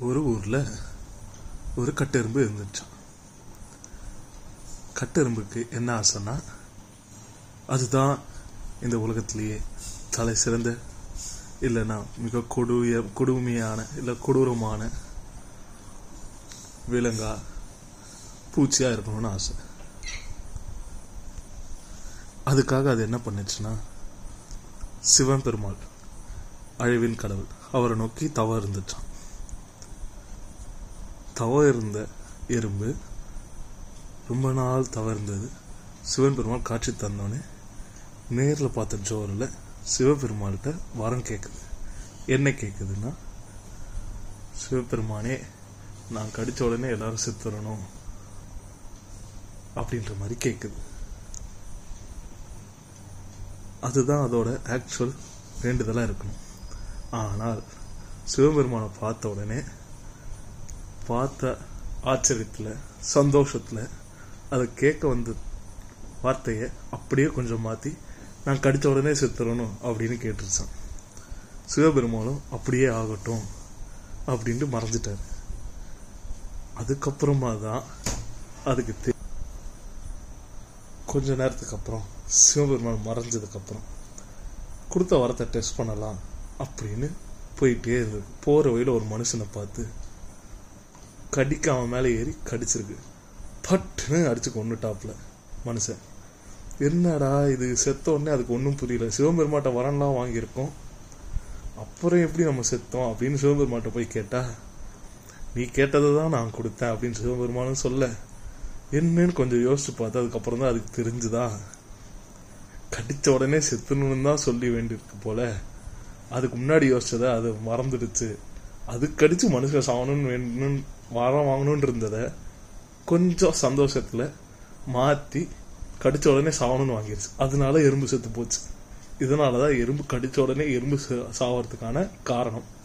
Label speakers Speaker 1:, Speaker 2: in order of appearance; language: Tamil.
Speaker 1: ஒரு ஊரில் ஒரு கட்டெரும்பு இருந்துச்சான் கட்டெரும்புக்கு என்ன ஆசைன்னா அதுதான் இந்த உலகத்திலேயே தலை சிறந்த இல்லைன்னா மிக கொடூய கொடுமையான இல்லை கொடூரமான விலங்கா பூச்சியாக இருக்கணும்னு ஆசை. அதுக்காக அது என்ன பண்ணுச்சுன்னா சிவன் பெருமாள் அழிவின் கடவுள் அவரை நோக்கி தவறு இருந்துச்சான் தவ இருந்த எறும்பு ரொம்ப நாள் தவ சிவன் பெருமாள் காட்சி தந்தோடனே நேரில் பார்த்த ஜோரில் சிவபெருமாள்கிட்ட வரம் கேட்குது என்ன கேட்குதுன்னா சிவபெருமானே நான் கடித்த உடனே எல்லாரும் செத்துறணும் அப்படின்ற மாதிரி கேட்குது அதுதான் அதோட ஆக்சுவல் வேண்டுதலாக இருக்கணும். ஆனால் சிவபெருமானை பார்த்த உடனே பார்த்த ஆச்சரியத்தில் சந்தோஷத்தில் அதை கேட்க வந்த வார்த்தையை அப்படியே கொஞ்சம் மாற்றி நான் கடித்த உடனே செத்துறணும் அப்படின்னு கேட்டுருச்சான். சிவபெருமானும் அப்படியே ஆகட்டும் அப்படின்ட்டு மறைஞ்சிட்டார் அதுக்கப்புறமா தான் அதுக்கு தெ கொஞ்ச நேரத்துக்கு அப்புறம் சிவபெருமான் மறைஞ்சதுக்கப்புறம் கொடுத்த வரத்தை டெஸ்ட் பண்ணலாம் அப்படின்னு போயிட்டே இருந்தது. போகிற வழியில் ஒரு மனுஷனை பார்த்து கடிக்க அவன் மேலே ஏறி கடிச்சிருக்கு. பட்டுன்னு அடிச்சு கொண்டுட்டாப்ல மனுஷன். என்னடா இது? செத்த உடனே அதுக்கு ஒன்றும் புரியல. சிவபெருமாட்ட வரன்லாம் வாங்கியிருக்கோம். அப்புறம் எப்படி நம்ம செத்தோம் அப்படின்னு சிவபெருமாட்ட போய் கேட்டா நீ கேட்டதை தான் நான் கொடுத்தேன் அப்படின்னு சிவபெருமானும் சொல்ல என்னன்னு கொஞ்சம் யோசிச்சு பார்த்தா அதுக்கப்புறம் தான் அதுக்கு தெரிஞ்சுதா? கடித்த உடனே செத்துணுன்னு தான் சொல்லி வேண்டியிருக்கு போல. அதுக்கு முன்னாடி யோசிச்சதை அது மறந்துடுச்சு. அது கடிச்சு மனுஷன் சாகணும்னு வேணும்னு வரம் வாங்கணும்னு இருந்ததை கொஞ்சம் சந்தோஷத்தில் மாற்றி கடித்த உடனே சாகணும்னு வாங்கிருச்சு. அதனால எறும்பு செத்து போச்சு. இதனாலதான் எறும்பு கடித்த உடனே எறும்பு சாவறதுக்கான காரணம்.